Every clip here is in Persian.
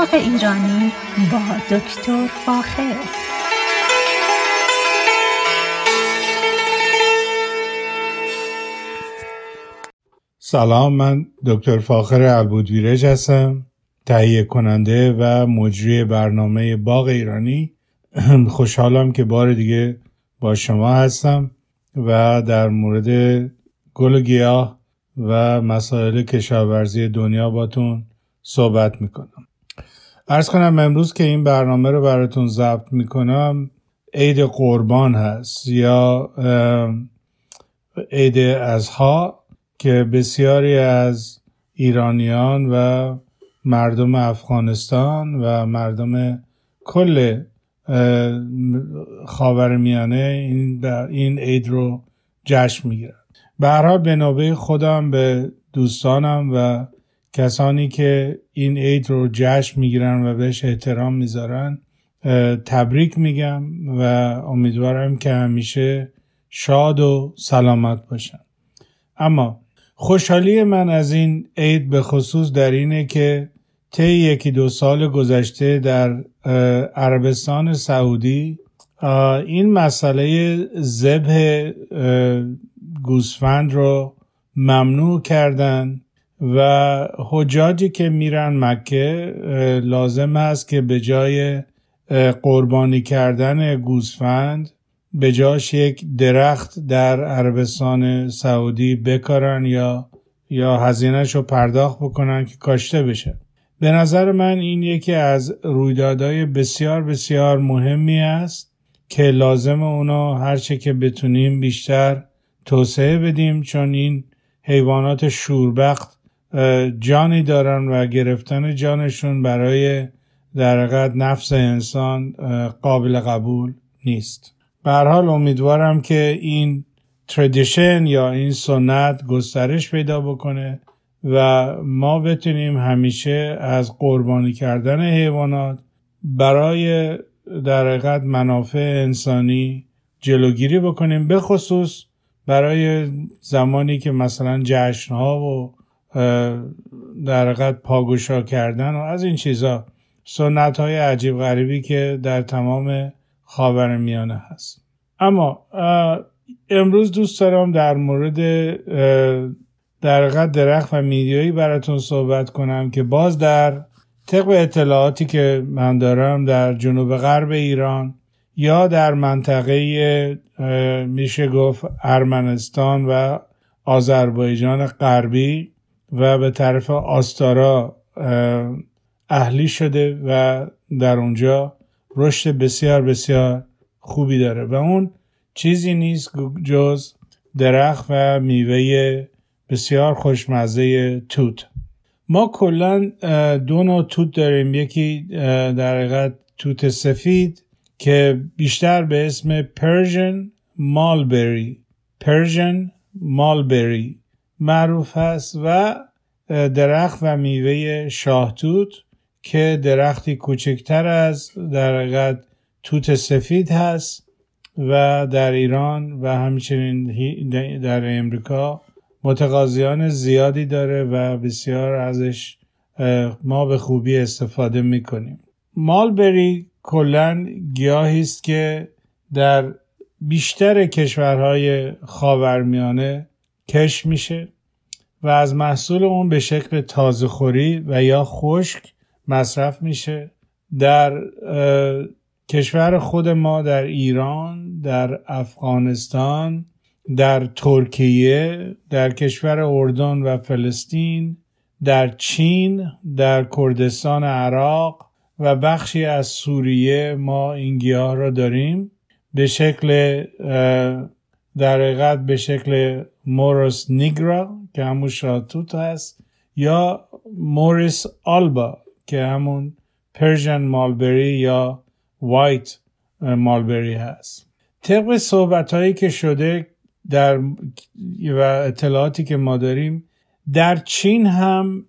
باغ ایرانی با دکتر فاخر. سلام من دکتر فاخر البودویرج هستم تهیه کننده و مجری برنامه باغ ایرانی. خوشحالم که بار دیگه با شما هستم و در مورد گل و گیاه و مسائل کشاورزی دنیا باتون صحبت می‌کنم. ارز کنم امروز که این برنامه رو براتون ضبط می‌کنم عید قربان هست یا عید ازها که بسیاری از ایرانیان و مردم افغانستان و مردم کل خاورمیانه این این عید رو جشن می‌گیرن. به هر حال به نوبه خودم به دوستانم و کسانی که این عید رو جشن می‌گیرن و بهش احترام می‌ذارن تبریک میگم و امیدوارم که همیشه شاد و سلامت باشن. اما خوشحالی من از این عید به خصوص در اینه که طی یکی دو سال گذشته در عربستان سعودی این مسئله ذبح گوسفند رو ممنوع کردن. و حجاجی که میرن مکه لازم است که به جای قربانی کردن گوسفند به جاش یک درخت در عربستان سعودی بکارن یا یا هزینهش رو پرداخت بکنن که کاشته بشه. به نظر من این یکی از رویدادهای بسیار بسیار مهمی است که لازم اونو هرچه که بتونیم بیشتر توسعه بدیم چون این حیوانات شوربخت جانی دارن و گرفتن جانشون برای در نفس انسان قابل قبول نیست. به حال امیدوارم که این تردیشن یا این سنت گسترش پیدا بکنه و ما بتونیم همیشه از قربانی کردن حیوانات برای در حقیقت منافع انسانی جلوگیری بکنیم به خصوص برای زمانی که مثلا جشن ها و در حقیقت پاگوشا کردن و از این چیزا. سنت های عجیب غریبی که در تمام خاور میانه هست. اما امروز دوست دارم در مورد در حقیقت درخت و میدیایی براتون صحبت کنم که باز در طبق اطلاعاتی که من دارم در جنوب غرب ایران یا در منطقه میشه گفت ارمنستان و آذربایجان غربی و به طرف آستارا اهلی شده و در اونجا رشد بسیار بسیار خوبی داره. و اون چیزی نیست جز درخت و میوه بسیار خوشمزه توت. ما کلا دو نوع توت داریم. یکی در حقیقت توت سفید که بیشتر به اسم Persian mulberry Persian mulberry معروف هست و درخت و میوه شاهتوت که درختی کوچکتر از در حقیقت توت سفید هست و در ایران و همچنین در امریکا متقاضیان زیادی داره و بسیار ازش ما به خوبی استفاده می‌کنیم. مالبری کلا گیاهی است که در بیشتر کشورهای خاورمیانه کش میشه و از محصول اون به شکل تازه خوری و یا خشک مصرف میشه. در کشور خود ما در ایران در افغانستان در ترکیه در کشور اردن و فلسطین در چین در کردستان عراق و بخشی از سوریه ما این گیاه را داریم. به شکل در حقیقت به شکل مورس نیگرا که همون شاتوت هست یا Morus alba که همون Persian mulberry یا white mulberry هست. طبق صحبت هایی که شده در و اطلاعاتی که ما داریم در چین هم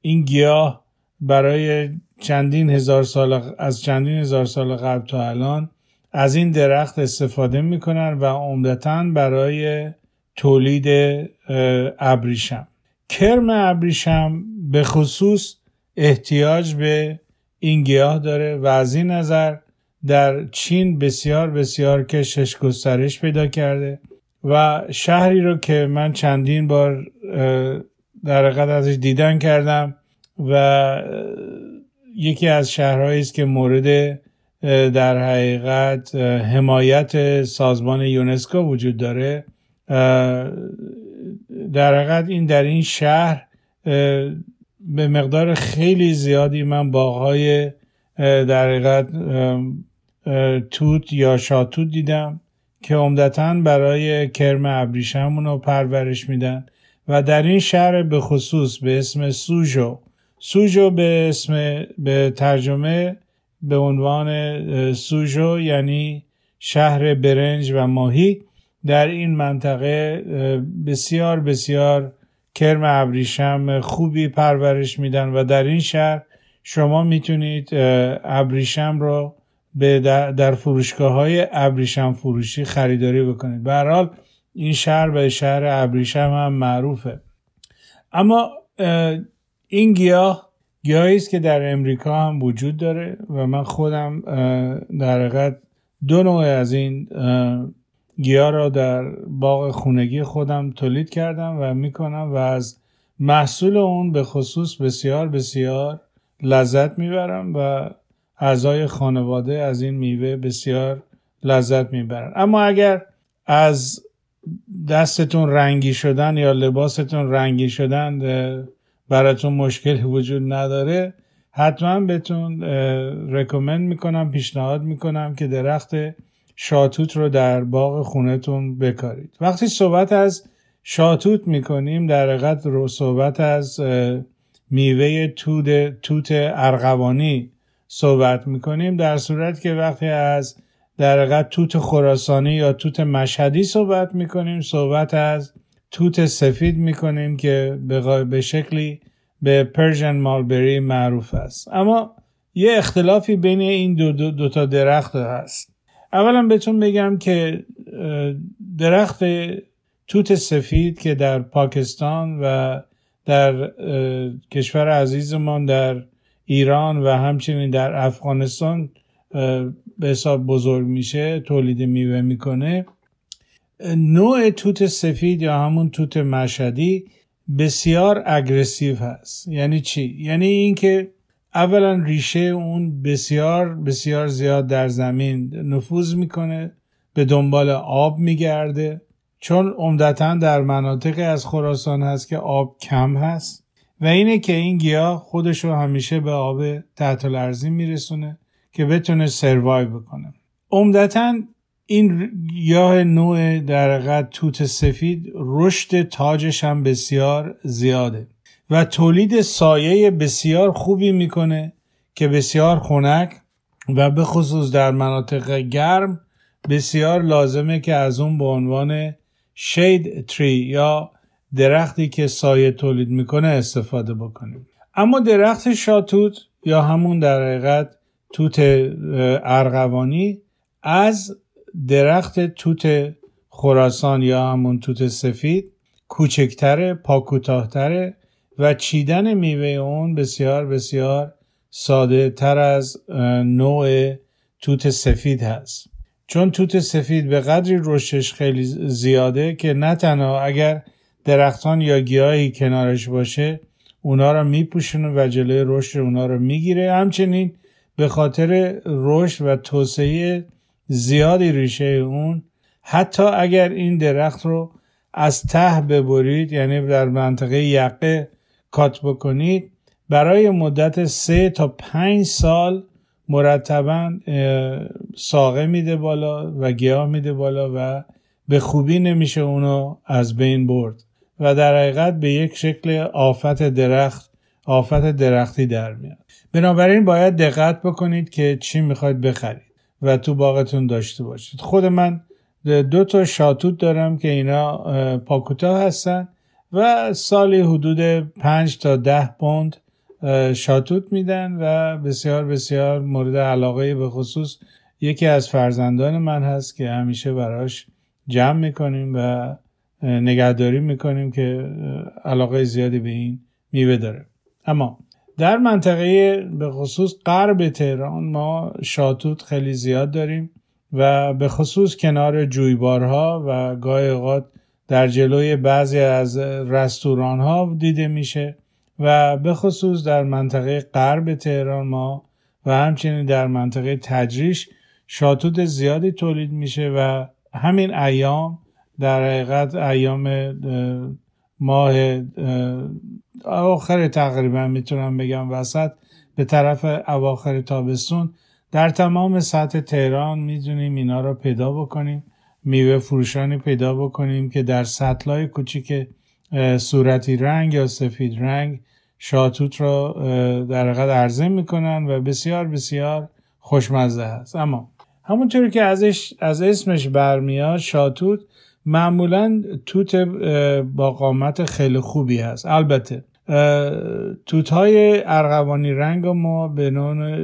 این گیاه برای چندین هزار سال از چندین هزار سال قبل تا الان از این درخت استفاده می‌کنن و عمدتا برای تولید ابریشم. کرم ابریشم به خصوص احتیاج به این گیاه داره و از این نظر در چین بسیار بسیار کشش گسترش پیدا کرده و شهری رو که من چندین بار در حقیقت ازش دیدن کردم و یکی از شهرهایی است که مورد در حقیقت حمایت سازمان یونسکو وجود داره. در حقیقت این در این شهر به مقدار خیلی زیادی من باغهای در حقیقت توت یا شاتوت دیدم که عمدتا برای کرم ابریشمون رو پرورش میدن و در این شهر به خصوص به اسم سوژو. سوژو به اسم به ترجمه به عنوان سوژو یعنی شهر برنج و ماهی در این منطقه بسیار بسیار کرم ابریشم خوبی پرورش میدن و در این شهر شما می‌تونید ابریشم رو به در فروشگاه های ابریشم فروشی خریداری بکنید. به حال این شهر به شهر ابریشم هم معروفه. اما این گیاه گیاهی است که در امریکا هم وجود داره و من خودم در حقیقت دو نوع از این گیاه را در باغ خونگی خودم تولید کردم و می‌کنم و از محصول اون به خصوص بسیار بسیار لذت می‌برم و اعضای خانواده از این میوه بسیار لذت می‌برن. اما اگر از دستتون رنگی شدن یا لباستون رنگی شدن براتون مشکلی وجود نداره حتما بهتون رکومند می‌کنم پیشنهاد می‌کنم که درخت شاتوت رو در باغ خونتون بکارید. وقتی صحبت از شاتوت می‌کنیم در حقیقت رو صحبت از میوه توت, توت ارغوانی صحبت می‌کنیم در صورت که وقتی از در حقیقت توت خراسانی یا توت مشهدی صحبت می‌کنیم صحبت از توت سفید می‌کنیم که به شکلی به پرژن مالبری معروف است. اما یه اختلافی بین این دو, دو, دو تا درخت هست. اولا بهتون بگم که درخت توت سفید که در پاکستان و در کشور عزیزمان در ایران و همچنین در افغانستان به حساب بزرگ میشه تولید میوه می‌کنه. نوع توت سفید یا همون توت مشهدی بسیار اگریسیو هست. یعنی چی؟ یعنی اینکه اولا ریشه اون بسیار بسیار زیاد در زمین نفوذ می‌کنه به دنبال آب میگرده. چون عمدتا در مناطق از خراسان هست که آب کم هست. و اینه که این گیاه خودش رو همیشه به آب تحت لرزی میرسونه که بتونه سروایو بکنه. عمدتا این گیاه نوع در توت سفید رشد تاجش هم بسیار زیاده و تولید سایه بسیار خوبی می‌کنه که بسیار خنک و به خصوص در مناطق گرم بسیار لازمه که از اون به عنوان شید تری یا درختی که سایه تولید می‌کنه استفاده بکنیم. اما درخت شاتوت یا همون در حقیقت توت ارغوانی از درخت توت خراسان یا همون توت سفید کوچکتره پاکوتاهتره و چیدن میوه اون بسیار بسیار ساده تر از نوع توت سفید هست. چون توت سفید به قدری رشدش خیلی زیاده که نه تنها اگر درختان یا گیاهی کنارش باشه اونا رو میپوشونه و جلوی رشد اونا رو می‌گیره. همچنین به خاطر رشد و توسعه زیادی ریشه اون. حتی اگر این درخت رو از ته ببرید یعنی در منطقه یقه کات بکنید برای مدت سه تا پنج سال مرتبا ساقه میده بالا و گیاه میده بالا و به خوبی نمیشه اونو از بین برد. و در حقیقت به یک شکل آفت درخت آفت درختی در میاد. بنابراین باید دقت بکنید که چی می‌خواید بخرید. و تو باغتون داشته باشید. خود من دو تا شاتوت دارم که اینا پاکوتا هستن و سالی حدود پنج تا ده پوند شاتوت میدن و بسیار بسیار مورد علاقه به خصوص یکی از فرزندان من هست که همیشه براش جمع می‌کنیم و نگهداری می‌کنیم که علاقه زیادی به این میوه داره. اما در منطقه به خصوص غرب تهران ما شاتوت خیلی زیاد داریم و به خصوص کنار جویبارها و گاهی اوقات در جلوی بعضی از رستوران ها دیده میشه و به خصوص در منطقه غرب تهران ما و همچنین در منطقه تجریش شاتوت زیادی تولید میشه و همین ایام در حقیقت ایام ماه آخر تقریبا می‌تونم بگم وسط به طرف اواخر تابستون. در تمام سطح تهران می‌دونیم اینا رو پیدا بکنیم میوه فروشانی پیدا بکنیم که در سطلای کوچیک صورتی رنگ یا سفید رنگ شاتوت رو در حقیقت عرضه می‌کنن و بسیار بسیار خوشمزه هست اما همونطوری که ازش از اسمش برمیاد شاتوت معمولا توت با قامت خیلی خوبی هست. البته توت های ارغوانی رنگ ما به,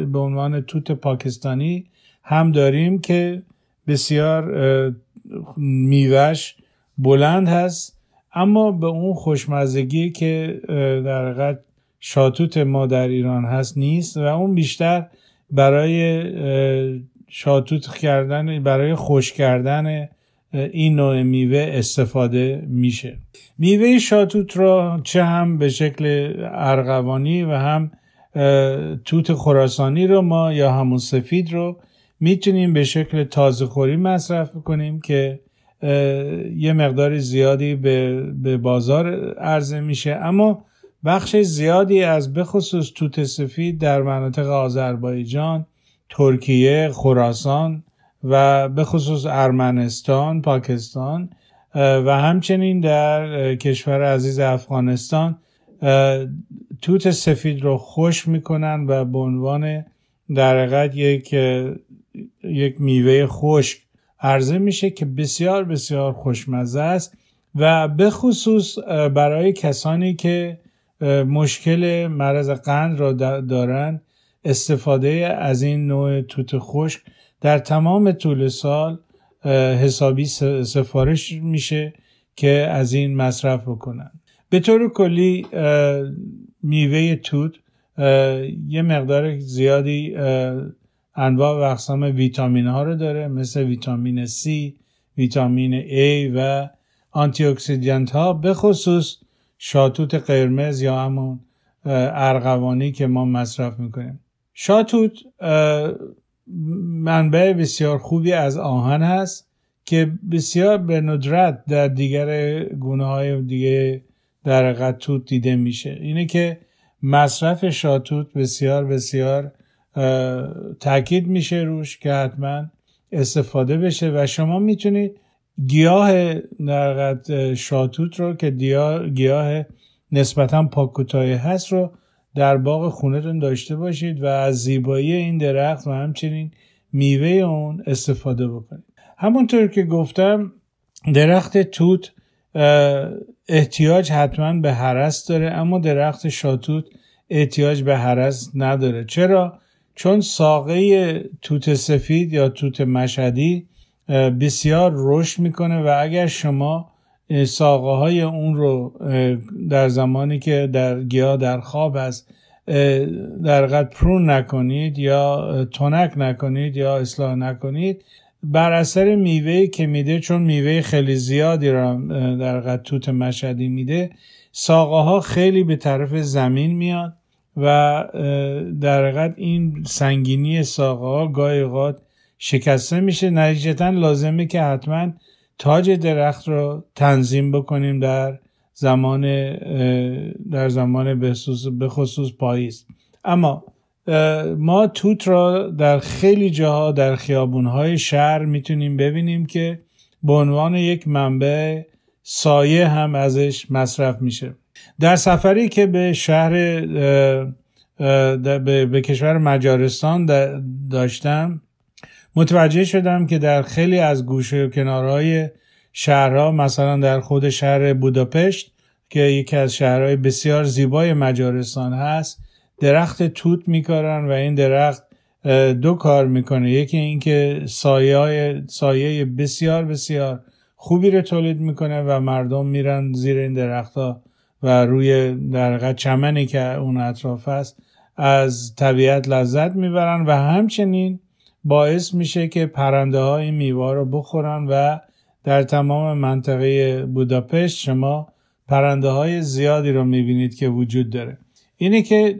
به عنوان توت پاکستانی هم داریم که بسیار میوش بلند هست. اما به اون خوشمزگی که در حقیقت شاتوت ما در ایران هست نیست و اون بیشتر برای شاتوت کردن برای خوش کردن این نوع میوه استفاده میشه. میوه شاتوت را چه هم به شکل ارغوانی و هم توت خراسانی رو ما یا همون سفید رو می‌تونیم به شکل تازه خوری مصرف کنیم که یه مقدار زیادی به, به بازار عرضه میشه. اما بخش زیادی از بخصوص توت سفید در مناطق آذربایجان ترکیه خراسان و به خصوص ارمنستان پاکستان و همچنین در کشور عزیز افغانستان توت سفید رو خوش می‌کنن و به عنوان در یک یک میوه خشک عرضه میشه که بسیار بسیار خوشمزه است و به خصوص برای کسانی که مشکل مرض قند را دارن استفاده از این نوع توت خشک در تمام طول سال حسابی سفارش میشه که از این مصرف بکنن. به طور کلی میوه توت یه مقدار زیادی انواع و اقسام ویتامین ها رو داره مثل ویتامین C، ویتامین A و آنتی اکسیدنت ها به خصوص شاتوت قرمز یا همون ارغوانی که ما مصرف می‌کنیم. شاتوت منبع بسیار خوبی از آهن هست که بسیار به ندرت در دیگر گونه های دیگه در توت دیده میشه. اینه که مصرف شاتوت بسیار بسیار تاکید میشه روش که حتما استفاده بشه و شما می‌تونید گیاه در شاتوت رو که گیاه نسبتا پاکوتای هست رو در باغ خونهتون داشته باشید و از زیبایی این درخت و همچنین میوه اون استفاده بکنید همونطور که گفتم درخت توت احتیاج حتما به حرس داره اما درخت شاتوت احتیاج به حرس نداره چرا؟ چون ساقه توت سفید یا توت مشهدی بسیار رشد می‌کنه و اگر شما ساقه های اون رو در زمانی که در گیاه در خواب است در قد پرون نکنید یا تونک نکنید یا اصلاح نکنید بر اثر میوه که میده چون میوه خیلی زیادی را در قد توت مشهدی میده ساقه ها خیلی به طرف زمین میاد و در حقیقت این سنگینی ساقه ها گاهی شکسته میشه. نتیجتا لازمه که حتما تاج درخت رو تنظیم بکنیم در زمان در زمان به خصوص پاییز. اما ما توت را در خیلی جاها در خیابونهای شهر می‌تونیم ببینیم که به عنوان یک منبع سایه هم ازش مصرف میشه. در سفری که به شهر به کشور مجارستان داشتم متوجه شدم که در خیلی از گوشه و کنارهای شهرها مثلا در خود شهر بوداپشت که یکی از شهرهای بسیار زیبای مجارستان هست درخت توت میکارن و این درخت دو کار می‌کنه. یکی اینکه سایه سایه بسیار بسیار خوبی رو تولید می‌کنه و مردم میرن زیر این درختها و روی در چمنی که اون اطراف است از طبیعت لذت می‌برن و همچنین باعث میشه که پرنده های میوه رو بخورن و در تمام منطقه بوداپشت شما پرنده های زیادی رو می‌بینید که وجود داره. اینه که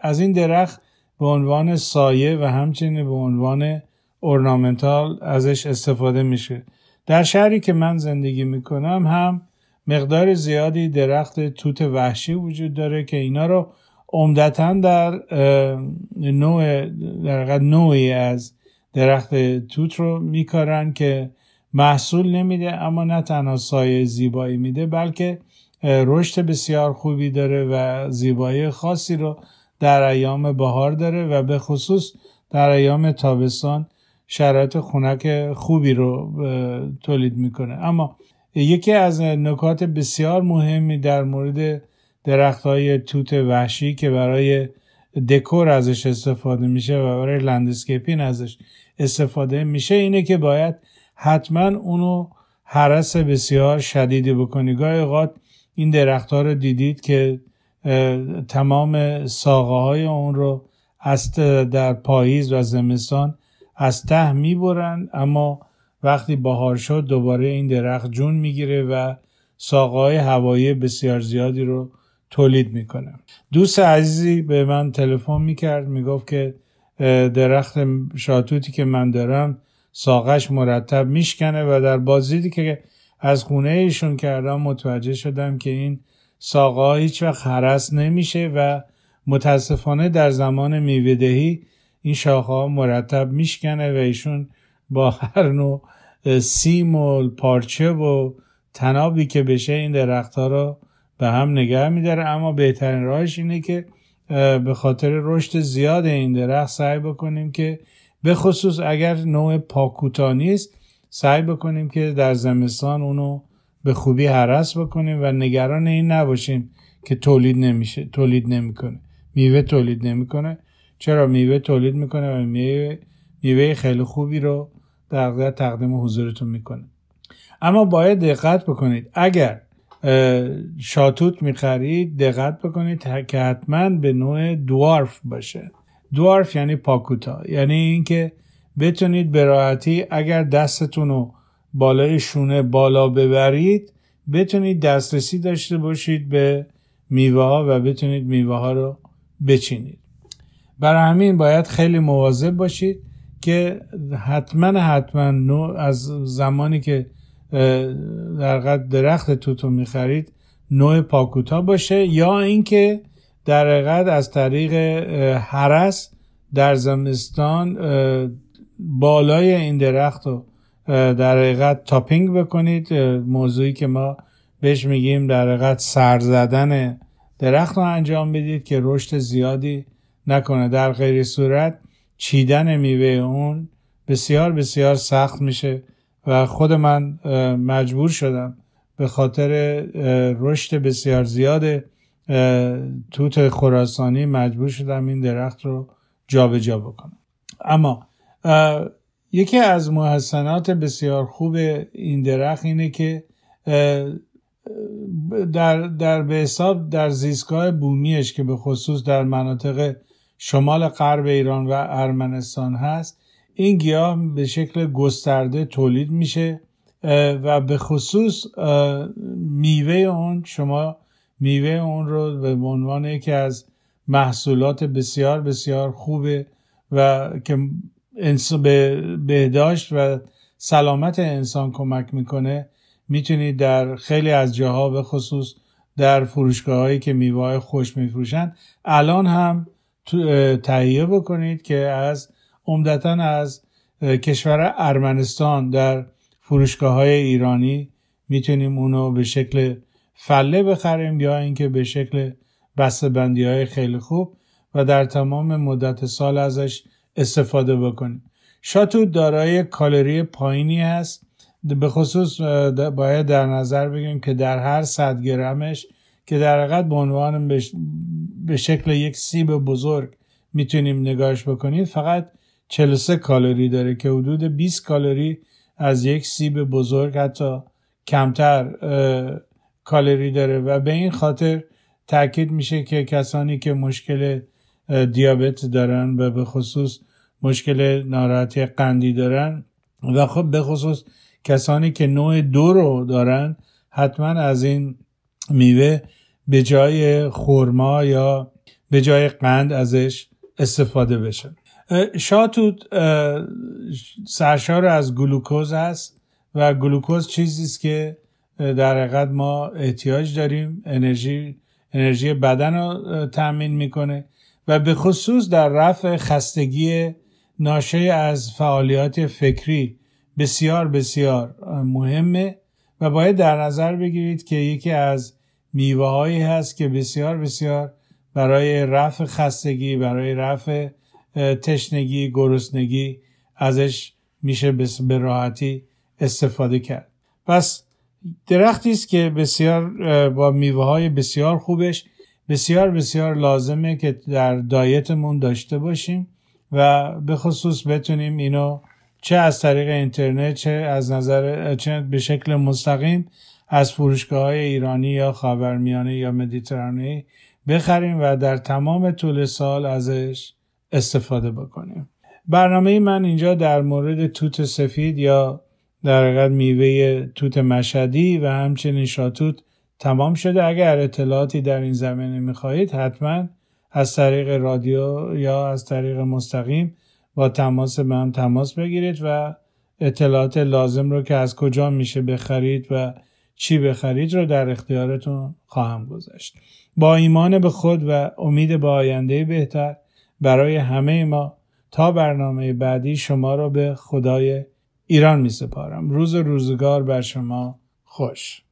از این درخت به عنوان سایه و همچنین به عنوان اورنامنتال ازش استفاده میشه. در شهری که من زندگی می‌کنم هم مقدار زیادی درخت توت وحشی وجود داره که اینا رو عمدتا در نوع در نوعی از درخت توت رو میکارن که محصول نمیده اما نه تنها سایه زیبایی میده بلکه رشد بسیار خوبی داره و زیبایی خاصی رو در ایام بهار داره و به خصوص در ایام تابستان شرایط خونک خوبی رو تولید می‌کنه. اما یکی از نکات بسیار مهمی در مورد درخت های توت وحشی که برای دکور ازش استفاده میشه و برای لندسکیپین ازش استفاده میشه اینه که باید حتما اونو حرس بسیار شدیدی بکنی. گاهی اوقات این درخت ها رو دیدید که تمام ساقه های اون رو از در پاییز و زمستان از ته می‌برن اما وقتی بهار شد دوباره این درخت جون می‌گیره و ساقه های هوایی بسیار زیادی رو تولید می‌کنه. دوست عزیزی به من تلفن می‌کرد می‌گفت که درخت شاتوتی که من دارم ساقش مرتب میشکنه و در بازدیدی که از خونه ایشون کردم متوجه شدم که این ساقه هیچ وقت حرس نمیشه و متاسفانه در زمان میوهدهی این شاخه ها مرتب میشکنه و ایشون با هر نوع سیم و پارچه و تنابی که بشه این درخت ها رو به هم نگه میداره. اما بهترین راهش اینه که به خاطر رشد زیاد این درخت سعی بکنیم که به خصوص اگر نوع پاکوتا نیست سعی بکنیم که در زمستان اونو به خوبی حرس بکنیم و نگران این نباشیم که تولید نمیشه تولید نمی‌کنه. میوه تولید نمی‌کنه. چرا میوه تولید می‌کنه؟ و میوه میوه خیلی خوبی رو در تقدیم حضورتون می‌کنه. اما باید دقت بکنید. اگر شاتوت می‌خرید دقت بکنید که حتما به نوع دوارف باشه. دوارف یعنی پاکوتا. یعنی اینکه بتونید به راحتی اگر دستتون رو بالای شونه بالا ببرید بتونید دسترسی داشته باشید به میوه ها و بتونید میوه ها رو بچینید. برای همین باید خیلی مواظب باشید که حتما حتما از زمانی که در درخت توتو می‌خرید نوع پاکوتا باشه یا اینکه در حقیقت از طریق حرس در زمستان بالای این درخت رو در حقیقت تاپینگ بکنید. موضوعی که ما بهش میگیم در حقیقت سر زدن درخت رو انجام بدید که رشد زیادی نکنه. در غیر صورت چیدن میوه اون بسیار بسیار سخت میشه. و خود من مجبور شدم به خاطر رشد بسیار زیاد توت خراسانی مجبور شدم این درخت رو جابجا جا بکنم. اما یکی از محسنات بسیار خوب این درخت اینه که در, در به حساب در زیستگاه بومیش که به خصوص در مناطق شمال غرب ایران و ارمنستان هست این گیاه به شکل گسترده تولید میشه و به خصوص میوه اون شما میوه اون رو به عنوان یکی از محصولات بسیار بسیار خوبه و که به بهداشت و سلامت انسان کمک می‌کنه می‌تونید در خیلی از جاها به خصوص در فروشگاه هایی که میوه خوش میفروشن الان هم تهیه بکنید که از عمدتا از کشور ارمنستان در فروشگاه های ایرانی می‌تونیم اونو به شکل فله بخریم یا اینکه به شکل بسته بندی های خیلی خوب و در تمام مدت سال ازش استفاده بکنیم. شاتو دارای کالری پایینی هست به خصوص باید در نظر بگیریم که در هر 100 گرمش که در حقیقت به عنوان به شکل یک سیب بزرگ می‌تونیم نگاش بکنیم فقط 43 کالری داره که حدود 20 کالری از یک سیب بزرگ حتی کمتر کالری داره و به این خاطر تاکید میشه که کسانی که مشکل دیابت دارن و به خصوص مشکل ناراحتی قندی دارن و خب به خصوص کسانی که نوع دو رو دارن حتما از این میوه به جای خورما یا به جای قند ازش استفاده بشن. شاتوت سرشار از گلوکوز هست و گلوکوز چیزی است که در حقیقت ما احتیاج داریم انرژی انرژی بدن رو تأمین می‌کنه و به خصوص در رفع خستگی ناشی از فعالیت فکری بسیار بسیار مهمه و باید در نظر بگیرید که یکی از میوه هایی هست که بسیار بسیار برای رفع خستگی برای رفع تشنگی گرسنگی ازش میشه به راحتی استفاده کرد. پس درختی است که بسیار با میوه های بسیار خوبش بسیار بسیار لازمه که در دایتمون داشته باشیم و به خصوص بتونیم اینو چه از طریق اینترنت چه از نظر چه به شکل مستقیم از فروشگاه های ایرانی یا خاورمیانه یا مدیترانه بخریم و در تمام طول سال ازش استفاده بکنیم. برنامه من اینجا در مورد توت سفید یا در حقیقت میوه توت مشهدی و همچنین شاتوت تمام شده. اگر اطلاعاتی در این زمینه می‌خواهید حتما از طریق رادیو یا از طریق مستقیم با تماس من تماس بگیرید و اطلاعات لازم رو که از کجا میشه بخرید و چی بخرید رو در اختیارتون خواهم گذاشت. با ایمان به خود و امید به آینده بهتر برای همه ما تا برنامه بعدی شما را به خدای ایران می سپارم. روز روزگار بر شما خوش.